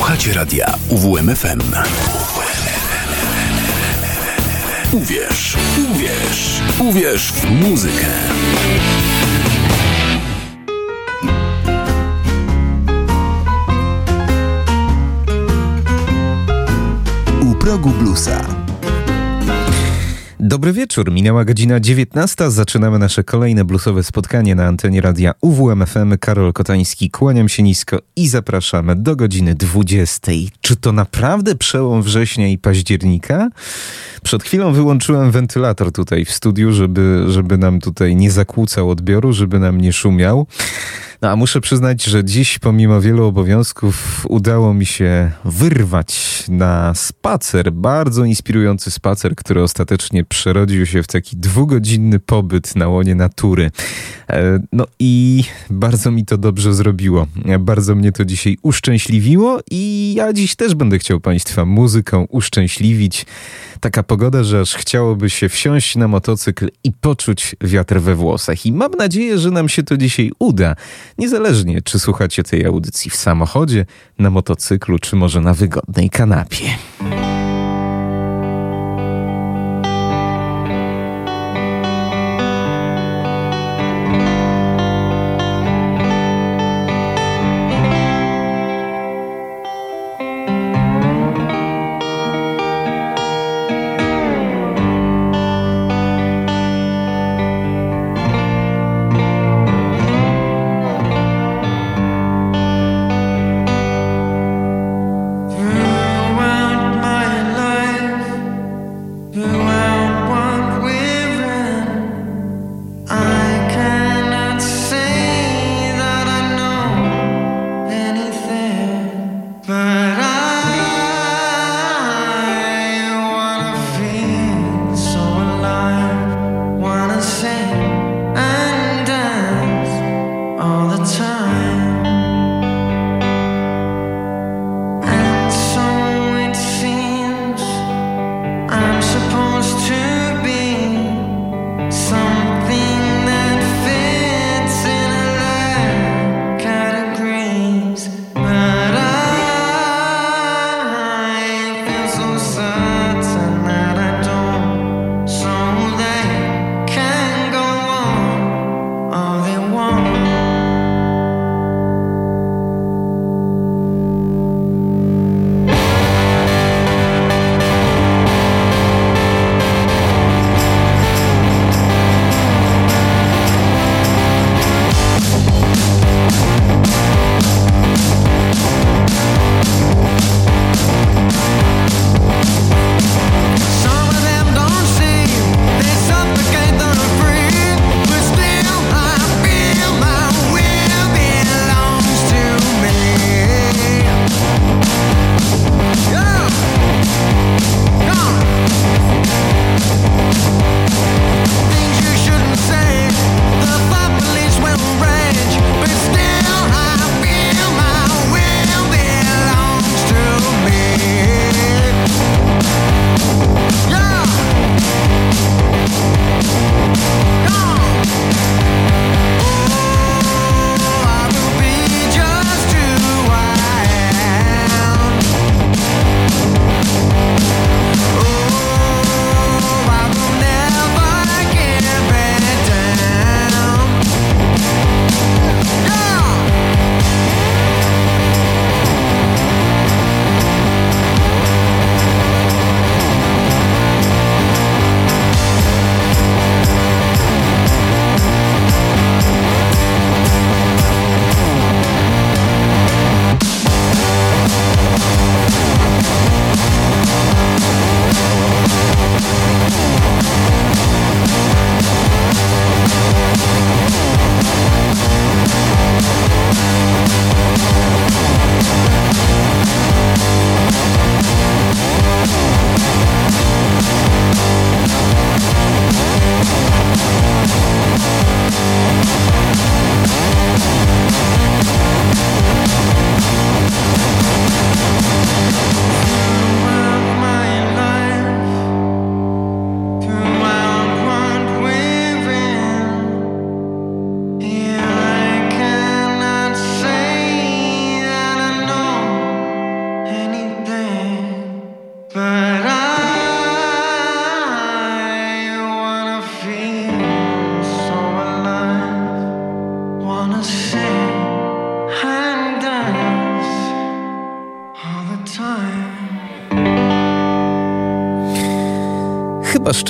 Słuchacie radia UWMFM. Uwierz, uwierz, uwierz w muzykę. U progu bluesa. Dobry wieczór, minęła godzina 19. Zaczynamy nasze kolejne bluesowe spotkanie na antenie radia UWMFM. Karol Kotański, kłaniam się nisko i zapraszamy do godziny 20. Czy to naprawdę przełom września i października? Przed chwilą wyłączyłem wentylator tutaj w studiu, żeby, żeby nam tutaj nie zakłócał odbioru, żeby nam nie szumiał. No a muszę przyznać, że dziś pomimo wielu obowiązków udało mi się wyrwać na spacer, bardzo inspirujący spacer, który ostatecznie przerodził się w taki dwugodzinny pobyt na łonie natury. E, no i bardzo mi to dobrze zrobiło. Bardzo mnie to dzisiaj uszczęśliwiło i ja dziś też będę chciał Państwa muzyką uszczęśliwić. Taka pogoda, że aż chciałoby się wsiąść na motocykl i poczuć wiatr we włosach. I mam nadzieję, że nam się to dzisiaj uda. Niezależnie, czy słuchacie tej audycji w samochodzie, na motocyklu, czy może na wygodnej kanapie.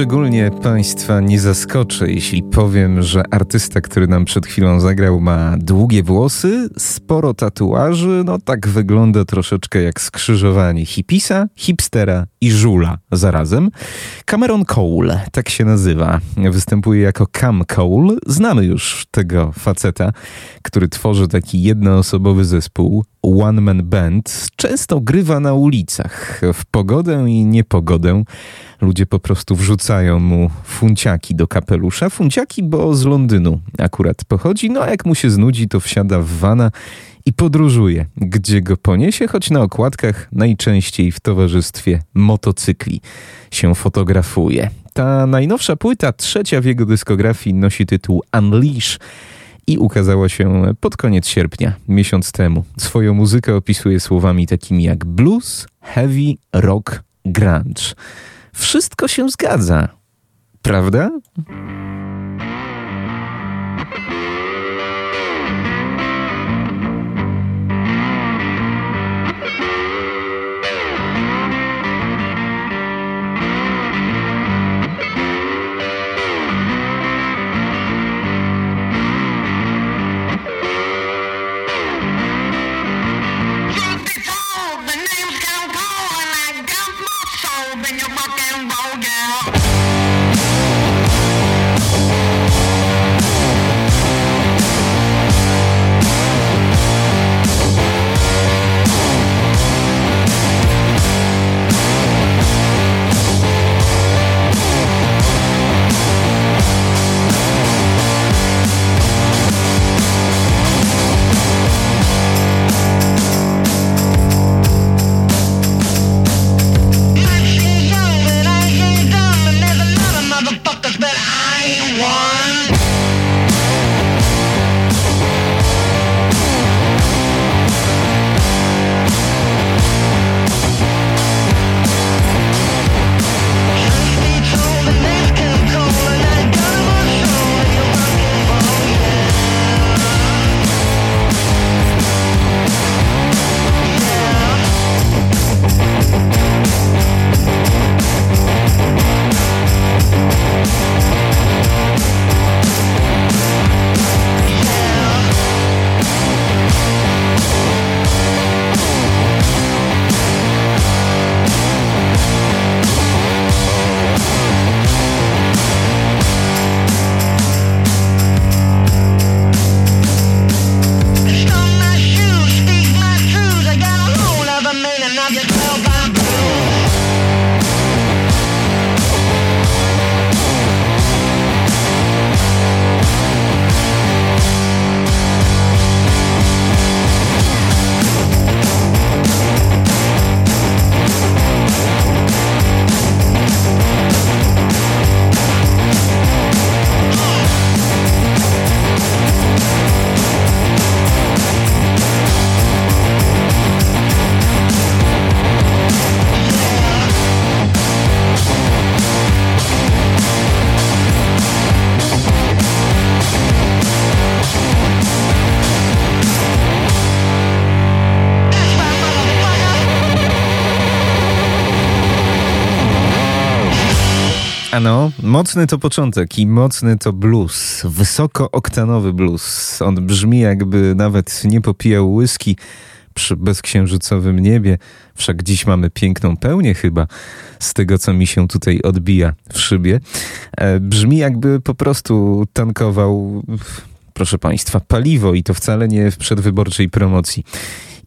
Chyba szczególnie Państwa nie zaskoczę, jeśli powiem, że artysta, który nam przed chwilą zagrał, ma długie włosy, sporo tatuaży, no tak wygląda troszeczkę jak skrzyżowanie hipisa, hipstera i żula zarazem. Cameron Cole, tak się nazywa. Występuje jako Cam Cole. Znamy już tego faceta, który tworzy taki jednoosobowy zespół, One Man Band. Często grywa na ulicach, w pogodę i niepogodę ludzie po prostu wrzucają mu funciaki do kapelusza. Funciaki, bo z Londynu akurat pochodzi, no a jak mu się znudzi, to wsiada w wana i podróżuje, gdzie go poniesie, choć na okładkach najczęściej w towarzystwie motocykli się fotografuje. Ta najnowsza płyta, trzecia w jego dyskografii, nosi tytuł Unleash i ukazała się pod koniec sierpnia, miesiąc temu. Swoją muzykę opisuje słowami takimi jak blues, heavy, rock, grunge wszystko się zgadza. Prawda? one. Mocny to początek i mocny to blues, wysokooktanowy blues. On brzmi jakby nawet nie popijał whisky przy bezksiężycowym niebie, wszak dziś mamy piękną pełnię chyba z tego, co mi się tutaj odbija w szybie. E, brzmi jakby po prostu tankował, proszę Państwa, paliwo i to wcale nie w przedwyborczej promocji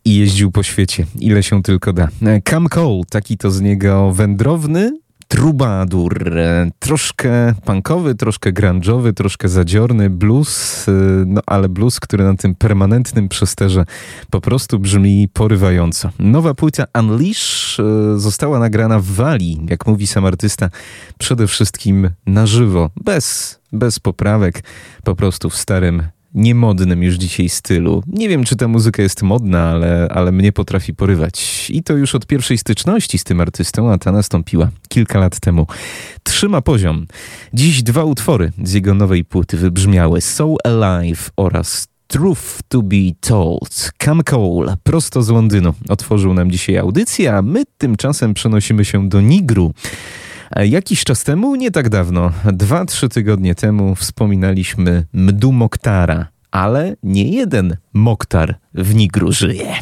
i jeździł po świecie, ile się tylko da. E, Cam Cole, taki to z niego wędrowny, Trubadur. E, troszkę punkowy, troszkę grunge'owy, troszkę zadziorny blues, e, no ale blues, który na tym permanentnym przesterze po prostu brzmi porywająco. Nowa płyta Unleash e, została nagrana w Walii, jak mówi sam artysta, przede wszystkim na żywo, bez, bez poprawek, po prostu w starym niemodnym już dzisiaj stylu. Nie wiem, czy ta muzyka jest modna, ale, ale mnie potrafi porywać. I to już od pierwszej styczności z tym artystą, a ta nastąpiła kilka lat temu. Trzyma poziom. Dziś dwa utwory z jego nowej płyty wybrzmiały So Alive oraz Truth to be told. Cam Cole, prosto z Londynu, otworzył nam dzisiaj audycję, a my tymczasem przenosimy się do Nigru Jakiś czas temu, nie tak dawno, dwa, trzy tygodnie temu wspominaliśmy Mdu Moktara, ale nie jeden Moktar w Nigru żyje.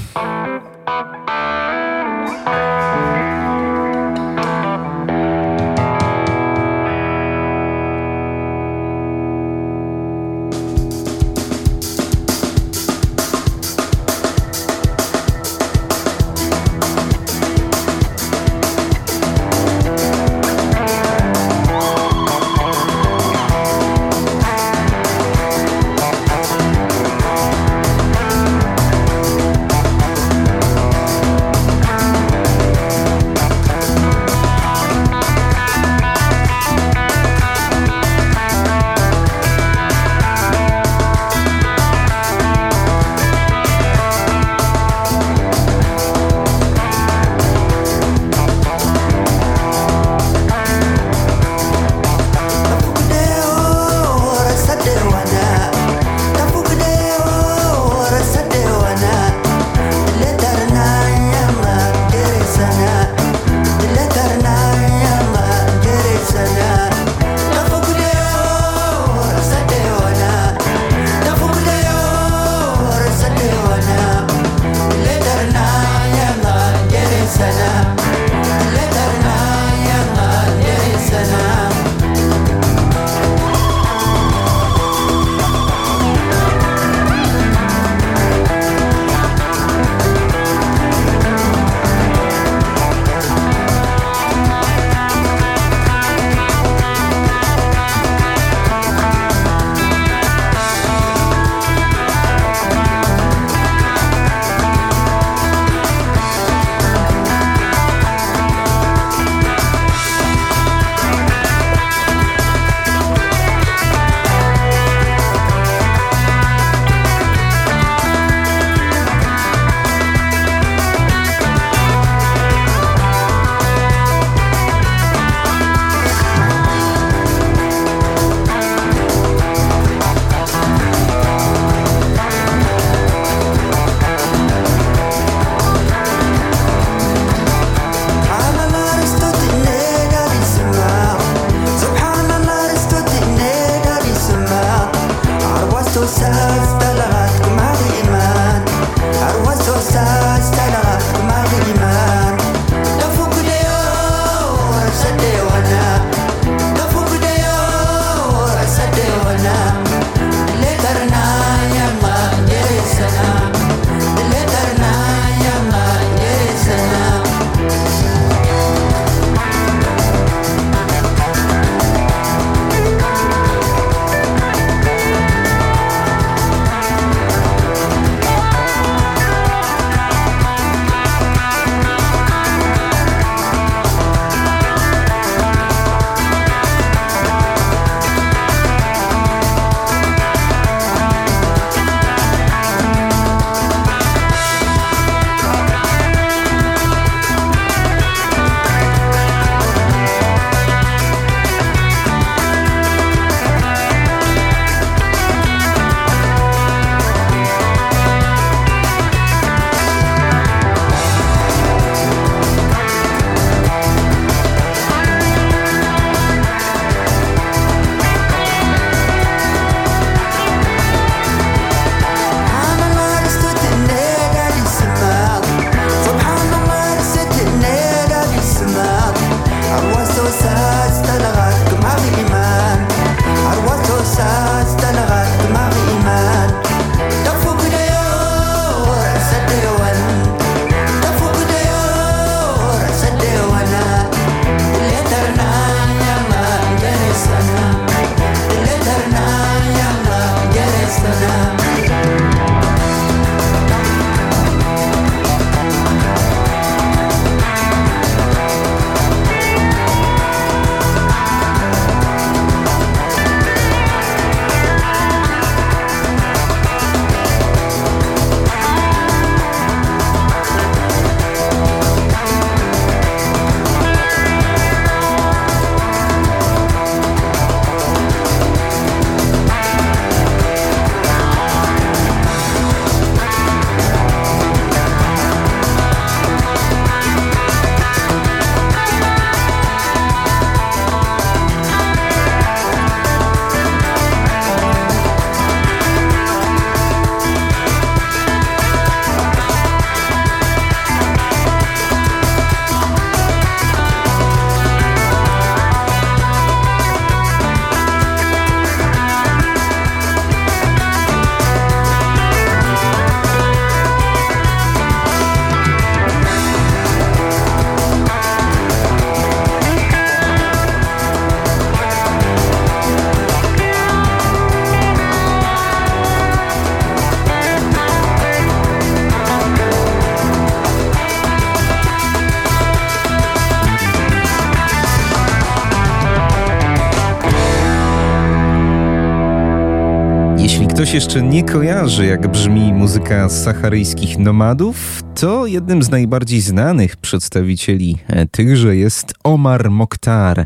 Ktoś jeszcze nie kojarzy, jak brzmi muzyka saharyjskich nomadów, to jednym z najbardziej znanych przedstawicieli e, tychże jest Omar Mokhtar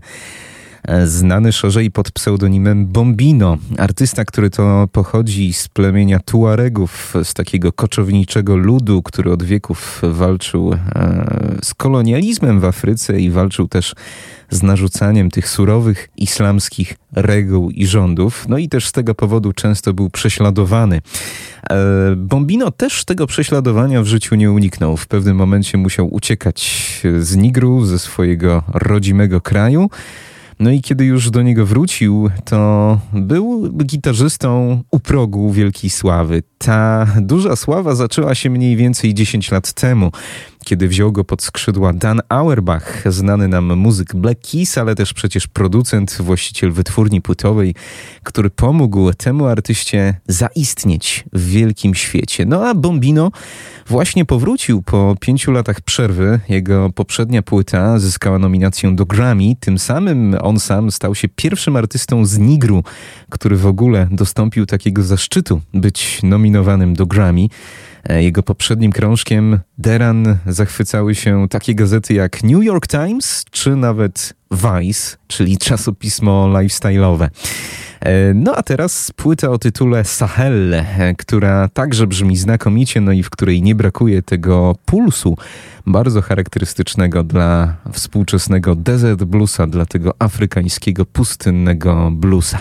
znany szerzej pod pseudonimem Bombino. Artysta, który to pochodzi z plemienia Tuaregów, z takiego koczowniczego ludu, który od wieków walczył e, z kolonializmem w Afryce i walczył też z narzucaniem tych surowych islamskich reguł i rządów. No i też z tego powodu często był prześladowany. E, Bombino też tego prześladowania w życiu nie uniknął. W pewnym momencie musiał uciekać z Nigru, ze swojego rodzimego kraju. No i kiedy już do niego wrócił, to był gitarzystą u progu wielkiej sławy. Ta duża sława zaczęła się mniej więcej 10 lat temu kiedy wziął go pod skrzydła Dan Auerbach, znany nam muzyk Black Keys, ale też przecież producent, właściciel wytwórni płytowej, który pomógł temu artyście zaistnieć w wielkim świecie. No a Bombino właśnie powrócił po pięciu latach przerwy. Jego poprzednia płyta zyskała nominację do Grammy. Tym samym on sam stał się pierwszym artystą z Nigru, który w ogóle dostąpił takiego zaszczytu być nominowanym do Grammy. E, jego poprzednim krążkiem Deran zachwycały się takie gazety jak New York Times czy nawet Vice, czyli czasopismo lifestyle'owe. E, no a teraz płyta o tytule Sahel, e, która także brzmi znakomicie, no i w której nie brakuje tego pulsu bardzo charakterystycznego dla współczesnego desert bluesa, dla tego afrykańskiego pustynnego bluesa.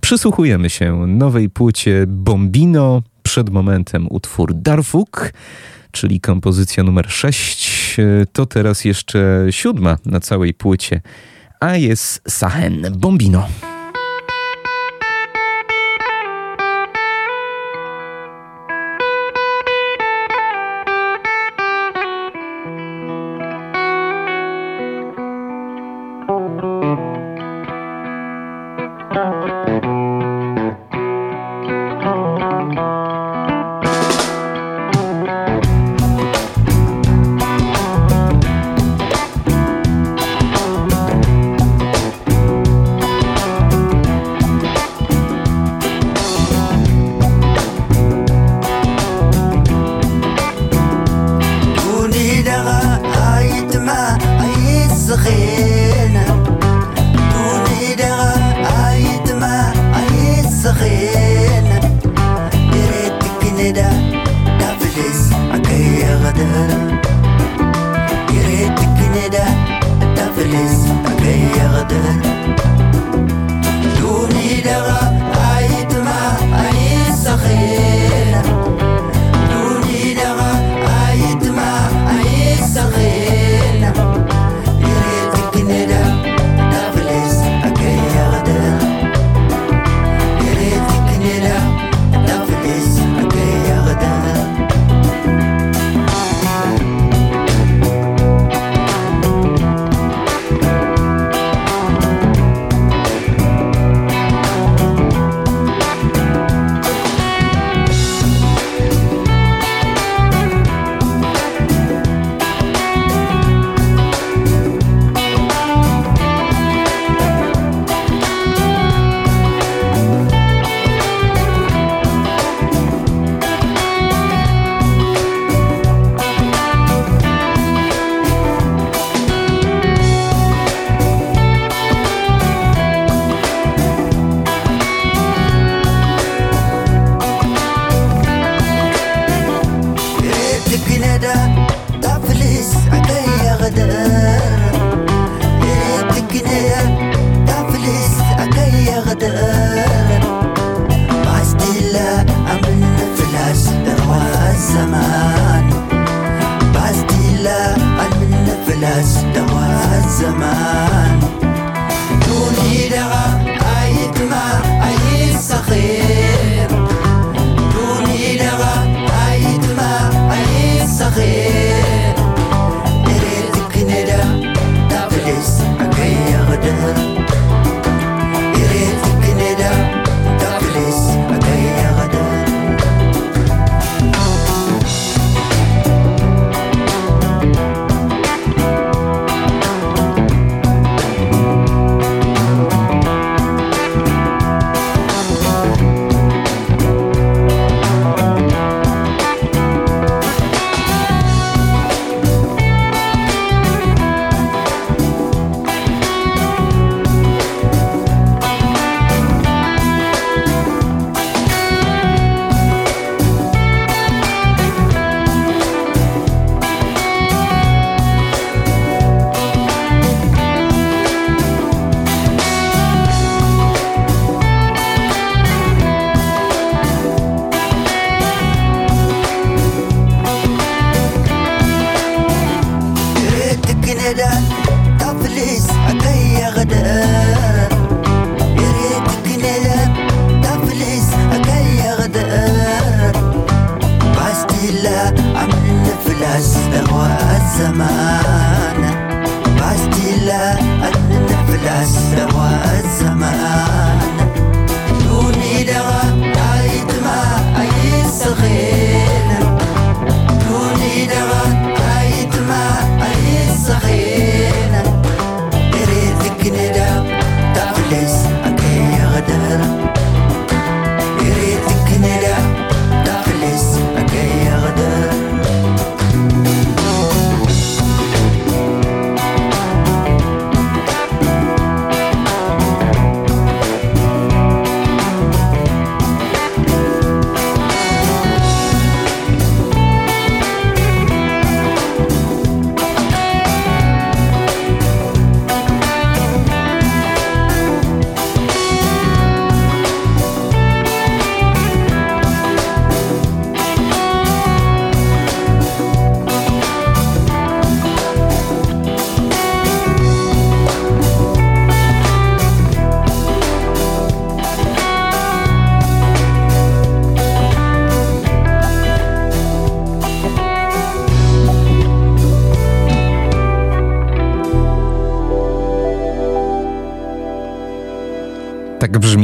Przysłuchujemy się nowej płycie Bombino, przed momentem utwór Darfuk, czyli kompozycja numer 6. To teraz jeszcze siódma na całej płycie, a jest Sahen Bombino.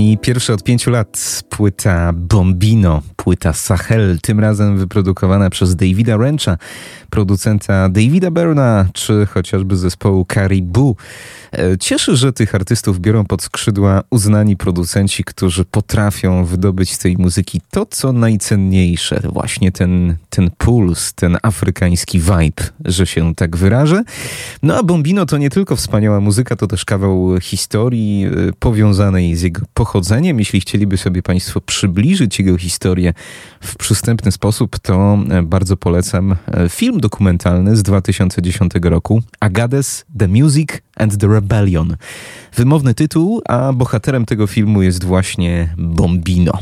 Brzmi pierwszy od pięciu lat płyta Bombino, płyta Sahel, tym razem wyprodukowana przez Davida Rancha, producenta Davida Berna, czy chociażby zespołu Caribou. E, cieszy, że tych artystów biorą pod skrzydła uznani producenci, którzy potrafią wydobyć z tej muzyki to, co najcenniejsze. Właśnie ten, ten puls, ten afrykański vibe, że się tak wyrażę. No a Bombino to nie tylko wspaniała muzyka, to też kawał historii e, powiązanej z jego pochodzeniem. Jeśli chcieliby sobie Państwo przybliżyć jego historię w przystępny sposób, to e, bardzo polecam film dokumentalny z 2010 roku Agades, The Music and the Rebellion. Wymowny tytuł, a bohaterem tego filmu jest właśnie Bombino.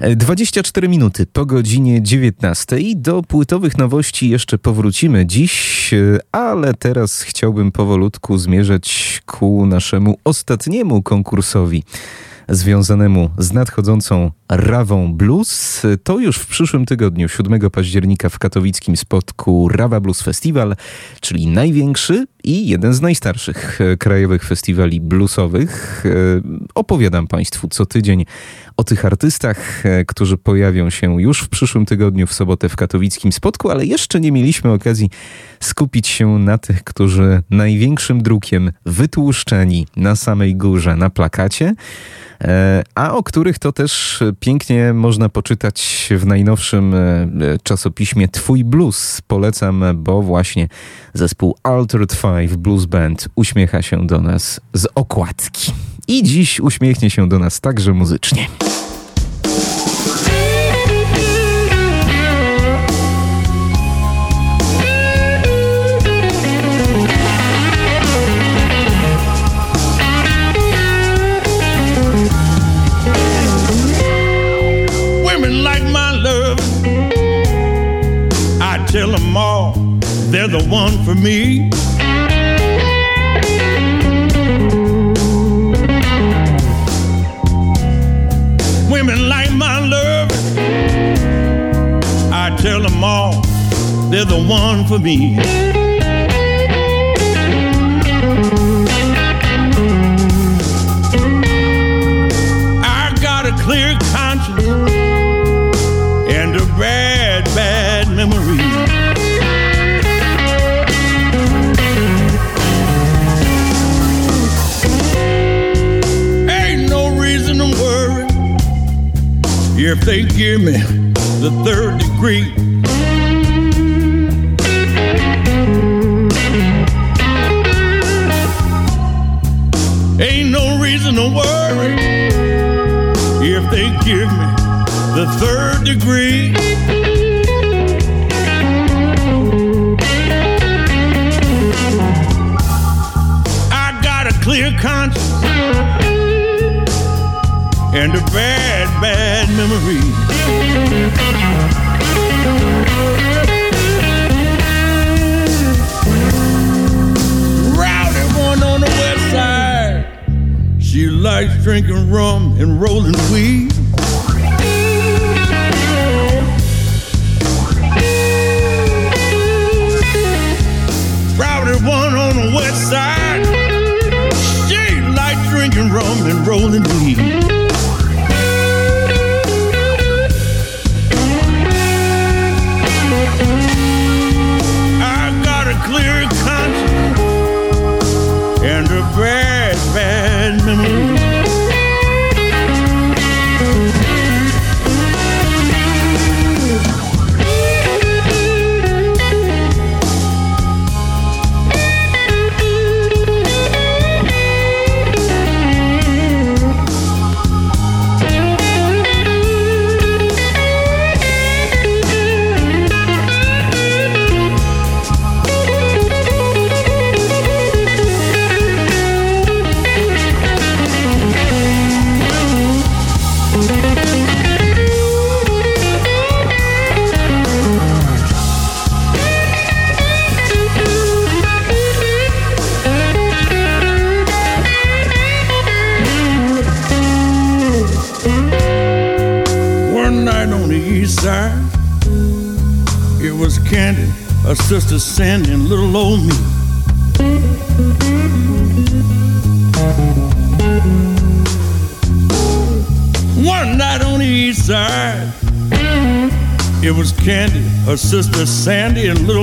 24 minuty po godzinie 19. Do płytowych nowości jeszcze powrócimy dziś, ale teraz chciałbym powolutku zmierzać ku naszemu ostatniemu konkursowi związanemu z nadchodzącą Rawą Blues. To już w przyszłym tygodniu, 7 października w katowickim spotku Rawa Blues Festival, czyli największy i jeden z najstarszych krajowych festiwali bluesowych. Opowiadam Państwu co tydzień o tych artystach, którzy pojawią się już w przyszłym tygodniu w sobotę w katowickim spotku, ale jeszcze nie mieliśmy okazji skupić się na tych, którzy największym drukiem wytłuszczeni na samej górze na plakacie E, a o których to też pięknie można poczytać w najnowszym e, czasopiśmie Twój Blues. Polecam, bo właśnie zespół Altered Five Blues Band uśmiecha się do nas z okładki. I dziś uśmiechnie się do nas także muzycznie. tell them all they're the one for me. Them all they're the one for me. I got a clear conscience and a bad, bad memory. Ain't no reason to worry if they give me the third degree. To worry if they give me the third degree. I got a clear conscience and a bad, bad memory. Likes drinking rum and rolling weed. Rowdy one on the west side. She like drinking rum and rolling weed. I got a clear conscience and a bad, bad memory. Sandy, and little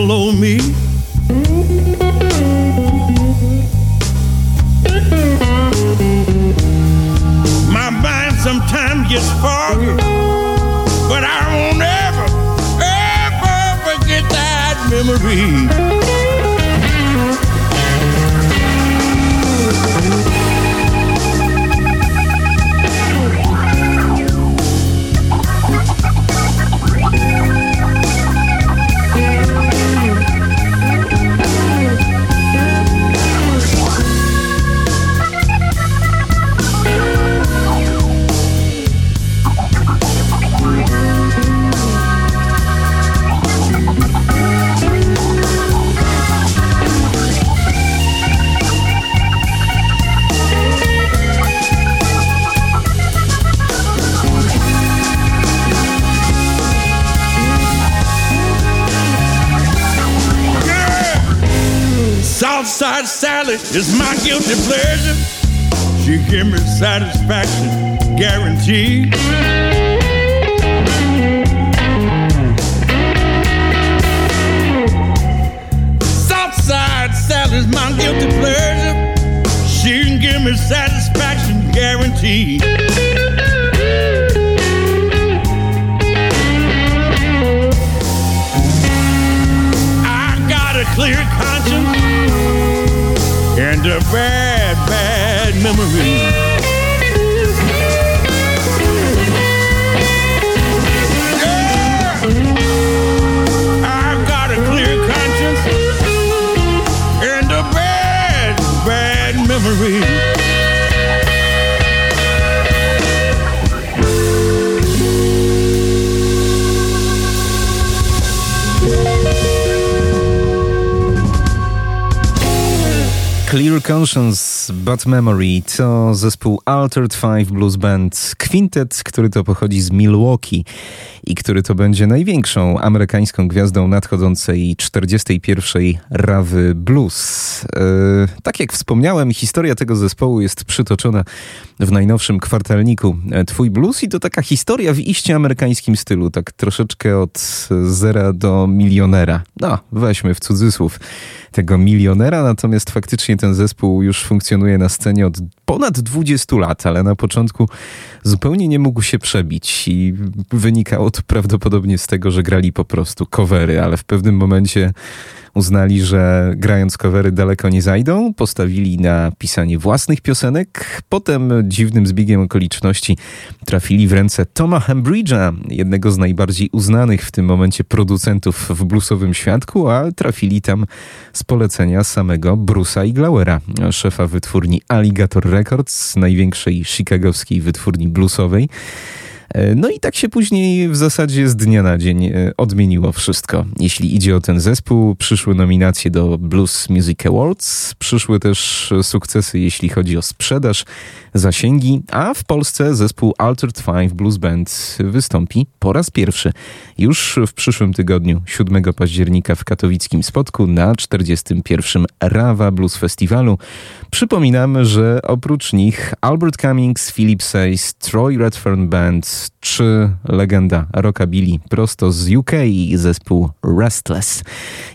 Southside salad is my guilty pleasure. She give me satisfaction, guaranteed. Southside salad is my guilty pleasure. She can give me satisfaction, guaranteed. I got a clear conscience a bad, bad memory. Yeah. I've got a clear conscience and a bad, bad memory. Clear Conscience, But Memory to zespół Altered Five Blues Band Quintet, który to pochodzi z Milwaukee i który to będzie największą amerykańską gwiazdą nadchodzącej 41. Rawy Blues. E, tak jak wspomniałem, historia tego zespołu jest przytoczona w najnowszym kwartalniku e, Twój Blues i to taka historia w iście amerykańskim stylu, tak troszeczkę od zera do milionera. No, weźmy w cudzysłów tego milionera, natomiast faktycznie ten zespół już funkcjonuje na scenie od ponad 20 lat, ale na początku zupełnie nie mógł się przebić i wynikało to prawdopodobnie z tego, że grali po prostu covery, ale w pewnym momencie uznali, że grając covery daleko nie zajdą, postawili na pisanie własnych piosenek. Potem dziwnym zbiegiem okoliczności trafili w ręce Toma Hembridge'a, jednego z najbardziej uznanych w tym momencie producentów w bluesowym świadku, a trafili tam z polecenia samego Bruce'a Iglauera, szefa wytwórni Alligator Records, największej chicagowskiej wytwórni bluesowej. E, no i tak się później w zasadzie z dnia na dzień e, odmieniło wszystko. Jeśli idzie o ten zespół, przyszły nominacje do Blues Music Awards, przyszły też sukcesy, jeśli chodzi o sprzedaż, zasięgi, a w Polsce zespół Altered Five Blues Band wystąpi po raz pierwszy już w przyszłym tygodniu, 7 października w katowickim Spotku na 41. Rawa Blues Festiwalu. Przypominamy, że oprócz nich Albert Cummings, Philip Says, Troy Redfern Band czy legenda rockabilly prosto z UK zespół Restless.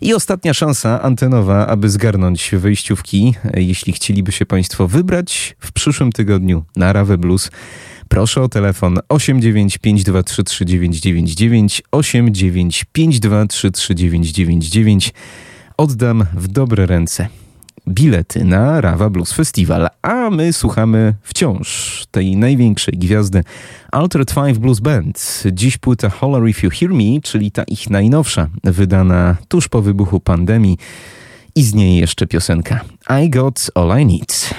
I ostatnia szansa antenowa, aby zgarnąć wyjściówki, jeśli chcieliby się Państwo wybrać w przyszłym tygodniu na Rawę Blues. Proszę o telefon 895233999 895233999. Oddam w dobre ręce bilety na Rawa Blues Festival, a my słuchamy wciąż tej największej gwiazdy Altered Five Blues Band. Dziś płyta Holler If You Hear Me, czyli ta ich najnowsza, wydana tuż po wybuchu pandemii i z niej jeszcze piosenka I Got All I Need.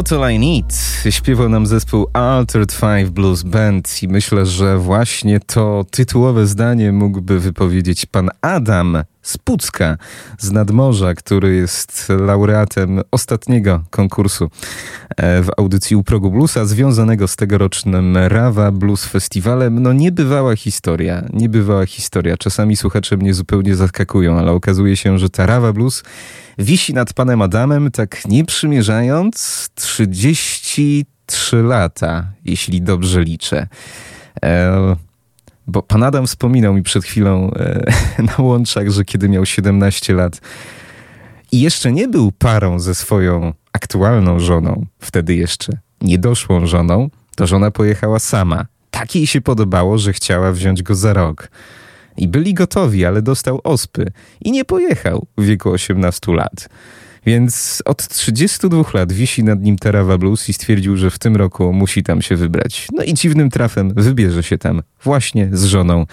Got All I Need śpiewał nam zespół Altered Five Blues Band i myślę, że właśnie to tytułowe zdanie mógłby wypowiedzieć pan Adam z Pucka, z Nadmorza, który jest laureatem ostatniego konkursu e, w audycji u progu bluesa, związanego z tegorocznym Rawa Blues Festiwalem. No niebywała historia, niebywała historia. Czasami słuchacze mnie zupełnie zaskakują, ale okazuje się, że ta Rawa Blues wisi nad panem Adamem, tak nie przymierzając, 33 lata, jeśli dobrze liczę. E, bo pan Adam wspominał mi przed chwilą e, na łączach, że kiedy miał 17 lat i jeszcze nie był parą ze swoją aktualną żoną, wtedy jeszcze niedoszłą żoną, to żona pojechała sama. Tak jej się podobało, że chciała wziąć go za rok. I byli gotowi, ale dostał ospy i nie pojechał w wieku 18 lat. Więc od 32 lat wisi nad nim Terawa Blues i stwierdził, że w tym roku musi tam się wybrać. No i dziwnym trafem wybierze się tam właśnie z żoną.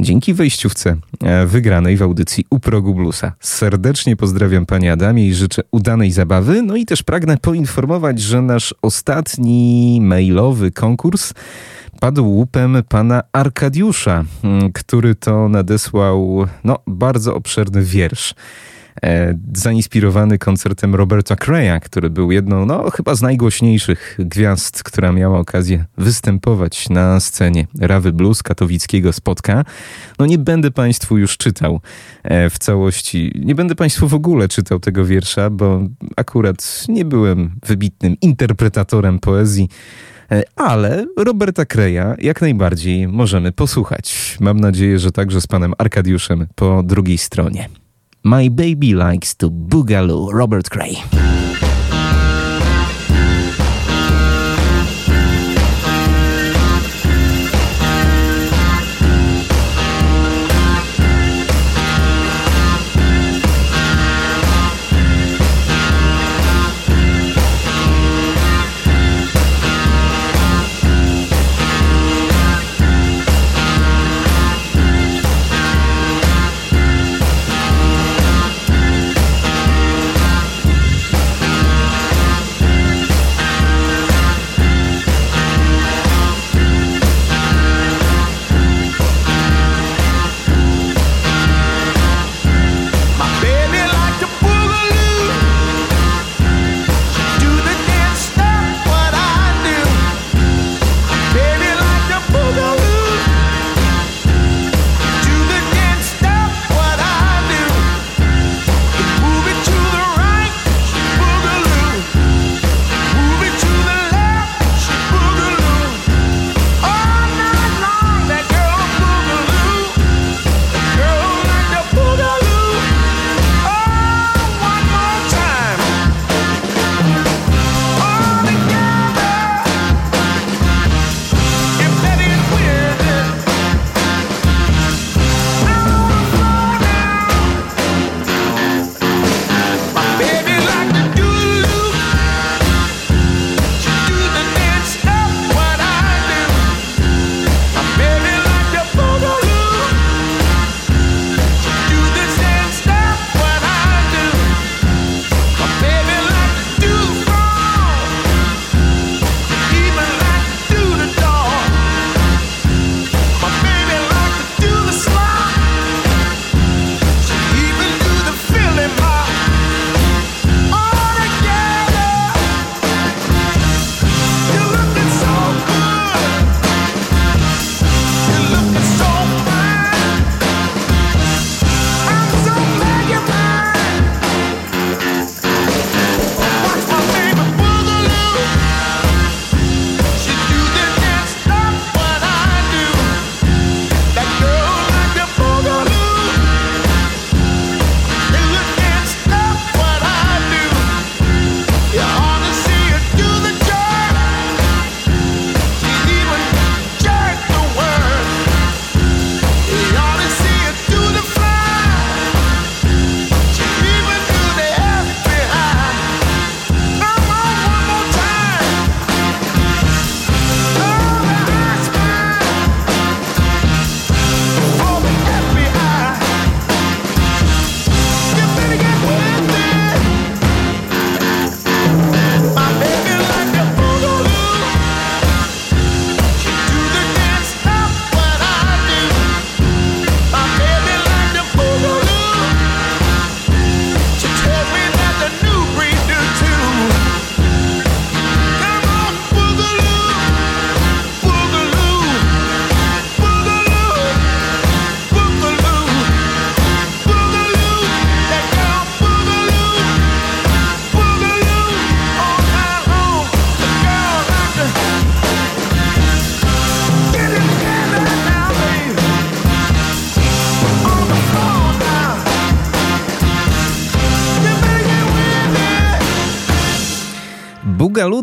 Dzięki wejściówce e, wygranej w audycji u progu bluesa. Serdecznie pozdrawiam panie Adamie i życzę udanej zabawy. No i też pragnę poinformować, że nasz ostatni mailowy konkurs padł łupem pana Arkadiusza, który to nadesłał no, bardzo obszerny wiersz. E, zainspirowany koncertem Roberta Creya, który był jedną, no chyba z najgłośniejszych gwiazd, która miała okazję występować na scenie Rawy Blues katowickiego spotka. No nie będę Państwu już czytał e, w całości, nie będę Państwu w ogóle czytał tego wiersza, bo akurat nie byłem wybitnym interpretatorem poezji, E, ale Roberta Kreja jak najbardziej możemy posłuchać. Mam nadzieję, że także z panem Arkadiuszem po drugiej stronie. My baby likes to boogaloo, Robert Cray.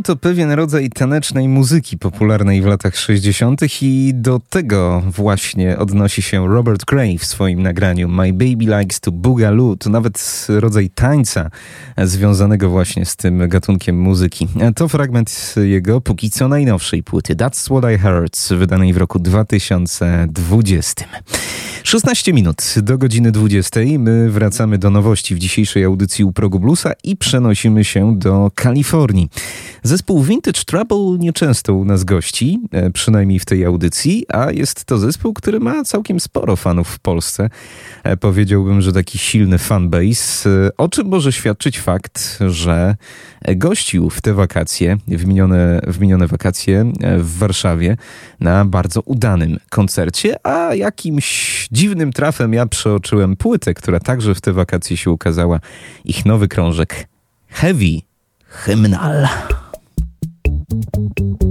To pewien rodzaj tanecznej muzyki popularnej w latach 60. i do tego właśnie odnosi się Robert Gray w swoim nagraniu My Baby Likes to Bugalu. To nawet rodzaj tańca związanego właśnie z tym gatunkiem muzyki. To fragment jego póki co najnowszej płyty That's What I Heard, wydanej w roku 2020. 16 minut do godziny 20. My wracamy do nowości w dzisiejszej audycji u Progu Bluesa i przenosimy się do Kalifornii. Zespół Vintage Trouble nieczęsto u nas gości, e, przynajmniej w tej audycji, a jest to zespół, który ma całkiem sporo fanów w Polsce. E, powiedziałbym, że taki silny fanbase, e, o czym może świadczyć fakt, że gościł w te wakacje, w minione, w minione wakacje w Warszawie na bardzo udanym koncercie, a jakimś dziwnym trafem ja przeoczyłem płytę, która także w te wakacje się ukazała. Ich nowy krążek Heavy Hymnal. Thank you.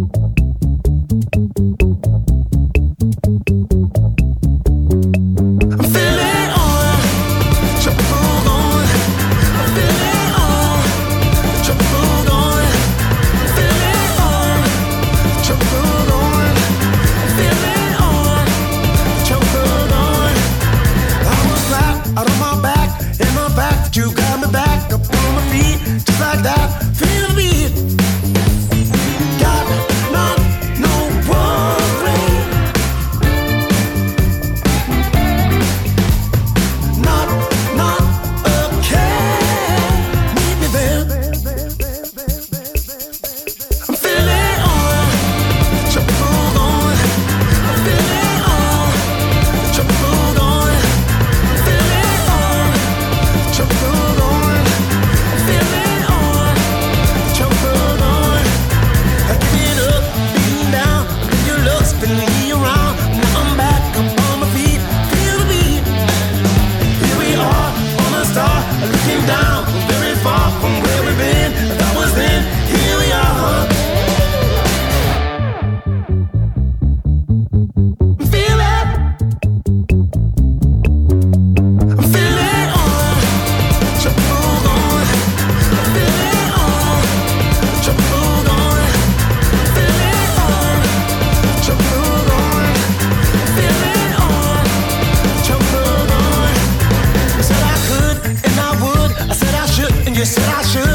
On i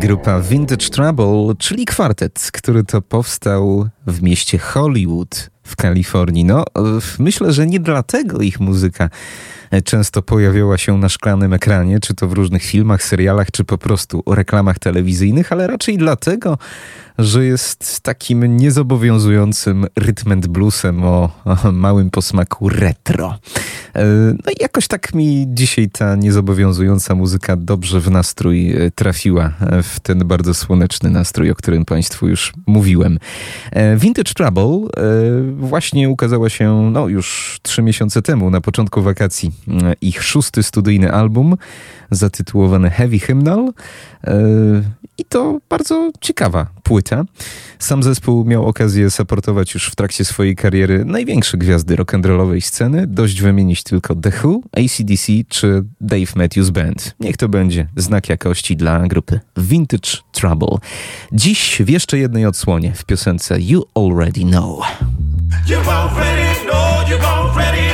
grupa Vintage Trouble, czyli kwartet, który to powstał w mieście Hollywood w Kalifornii. No, myślę, że nie dlatego ich muzyka często pojawiała się na szklanym ekranie, czy to w różnych filmach, serialach, czy po prostu reklamach telewizyjnych, ale raczej dlatego, że jest takim niezobowiązującym rytm bluesem o, o małym posmaku retro. E, no i jakoś tak mi dzisiaj ta niezobowiązująca muzyka dobrze w nastrój e, trafiła, e, w ten bardzo słoneczny nastrój, o którym Państwu już mówiłem. Vintage Trouble właśnie ukazała się no, już trzy miesiące temu, na początku wakacji. Ich szósty studyjny album zatytułowany Heavy Hymnal i to bardzo ciekawa płyta. Sam zespół miał okazję supportować już w trakcie swojej kariery największe gwiazdy rock'n'rollowej sceny. Dość wymienić tylko The Who, ACDC czy Dave Matthews Band. Niech to będzie znak jakości dla grupy Vintage Trouble. Dziś w jeszcze jednej odsłonie w piosence You Already Know. You already know, you already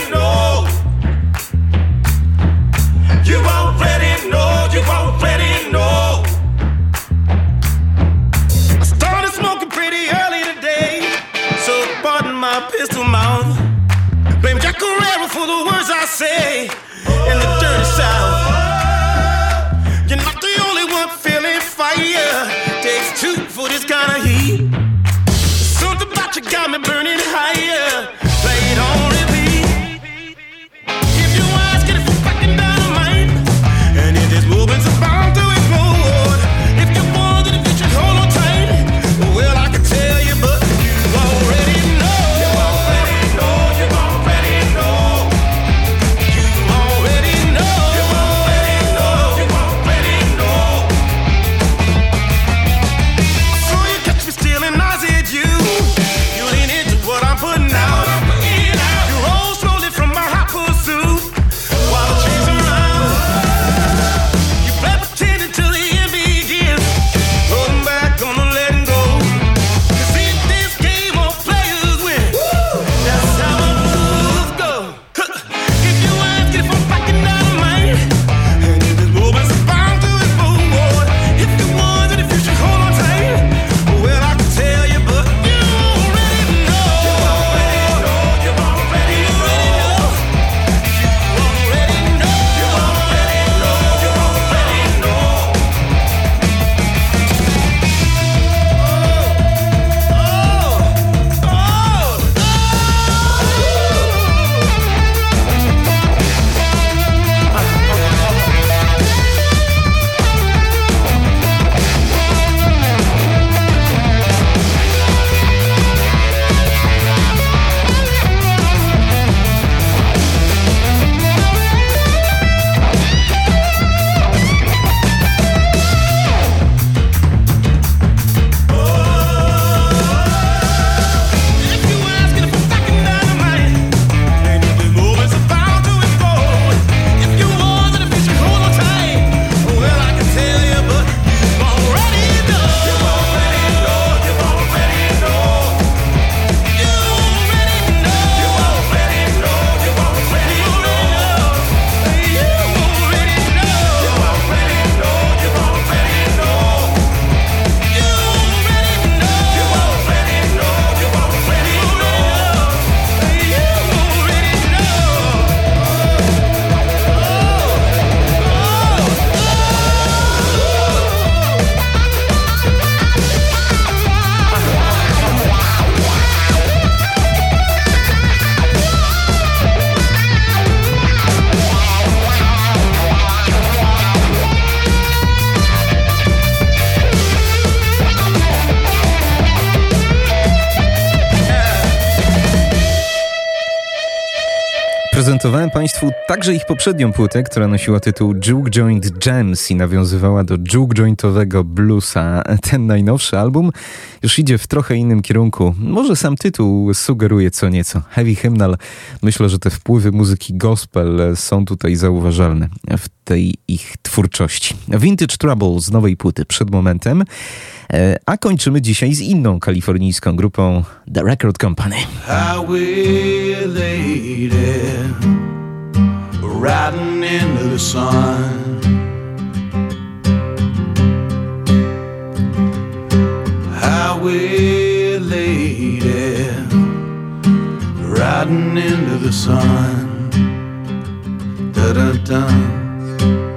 say in the dirty south. You're not the only one feeling fire. Takes two for this kind of heat. Something about you got me burning higher. Państwu także ich poprzednią płytę, która nosiła tytuł Juke Joint Jams i nawiązywała do juke jointowego bluesa. Ten najnowszy album już idzie w trochę innym kierunku. Może sam tytuł sugeruje co nieco. Heavy Hymnal. Myślę, że te wpływy muzyki gospel są tutaj zauważalne w tej ich twórczości. Vintage Trouble z nowej płyty przed momentem. E, A kończymy dzisiaj z inną kalifornijską grupą The Record Company. riding into the sun. Highway lady, riding into the sun. Da da da.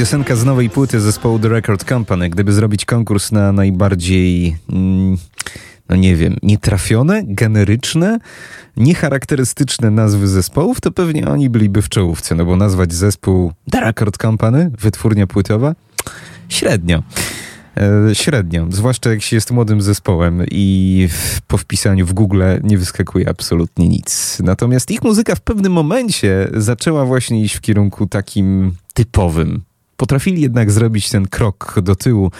Piosenka z nowej płyty zespołu The Record Company. Gdyby zrobić konkurs na najbardziej, mm, no nie wiem, nietrafione, generyczne, niecharakterystyczne nazwy zespołów, to pewnie oni byliby w czołówce, no bo nazwać zespół The Record Company, wytwórnia płytowa, średnio. E, Średnio, zwłaszcza jak się jest młodym zespołem i po wpisaniu w Google nie wyskakuje absolutnie nic. Natomiast ich muzyka w pewnym momencie zaczęła właśnie iść w kierunku takim typowym. Potrafili jednak zrobić ten krok do tyłu,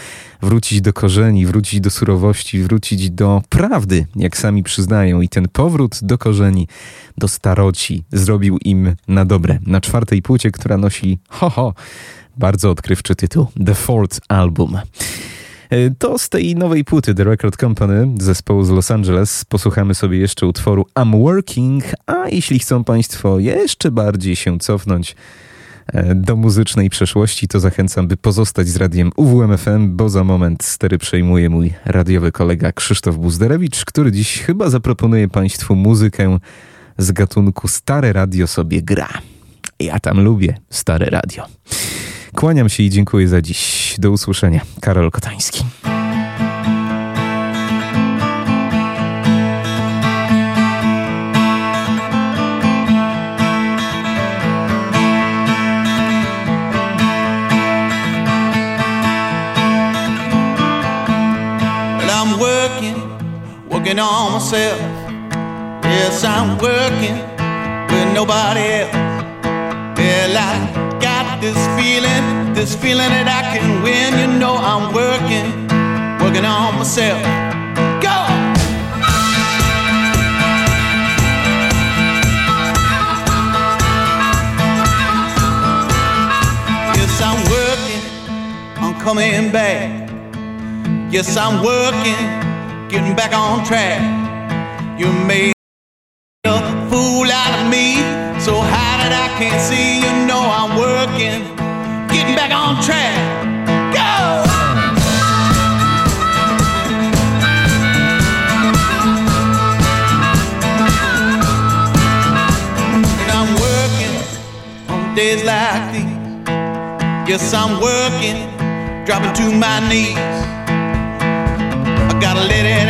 wrócić do korzeni, wrócić do surowości, wrócić do prawdy, jak sami przyznają. I ten powrót do korzeni, do staroci zrobił im na dobre. Na czwartej płycie, która nosi ho ho, bardzo odkrywczy tytuł The Fourth Album. E, To z tej nowej płyty The Record Company zespołu z Los Angeles posłuchamy sobie jeszcze utworu I'm Working, a jeśli chcą Państwo jeszcze bardziej się cofnąć do muzycznej przeszłości, to zachęcam, by pozostać z radiem UWMFM, bo za moment stery przejmuje mój radiowy kolega Krzysztof Buzderewicz, który dziś chyba zaproponuje Państwu muzykę z gatunku Stare Radio sobie gra. Ja tam lubię stare radio. Kłaniam się i dziękuję za dziś. Do usłyszenia. Karol Kotański. working on myself. Yes, I'm working with nobody else. Well, I got this feeling, this feeling that I can win. You know, I'm working, working on myself. Go! I'm working on coming back. Yes, I'm working getting back on track. You made a fool out of me, so how did I can't see? You know I'm working, getting back on track. days like these. Yes, I'm working, dropping to my knees gotta let it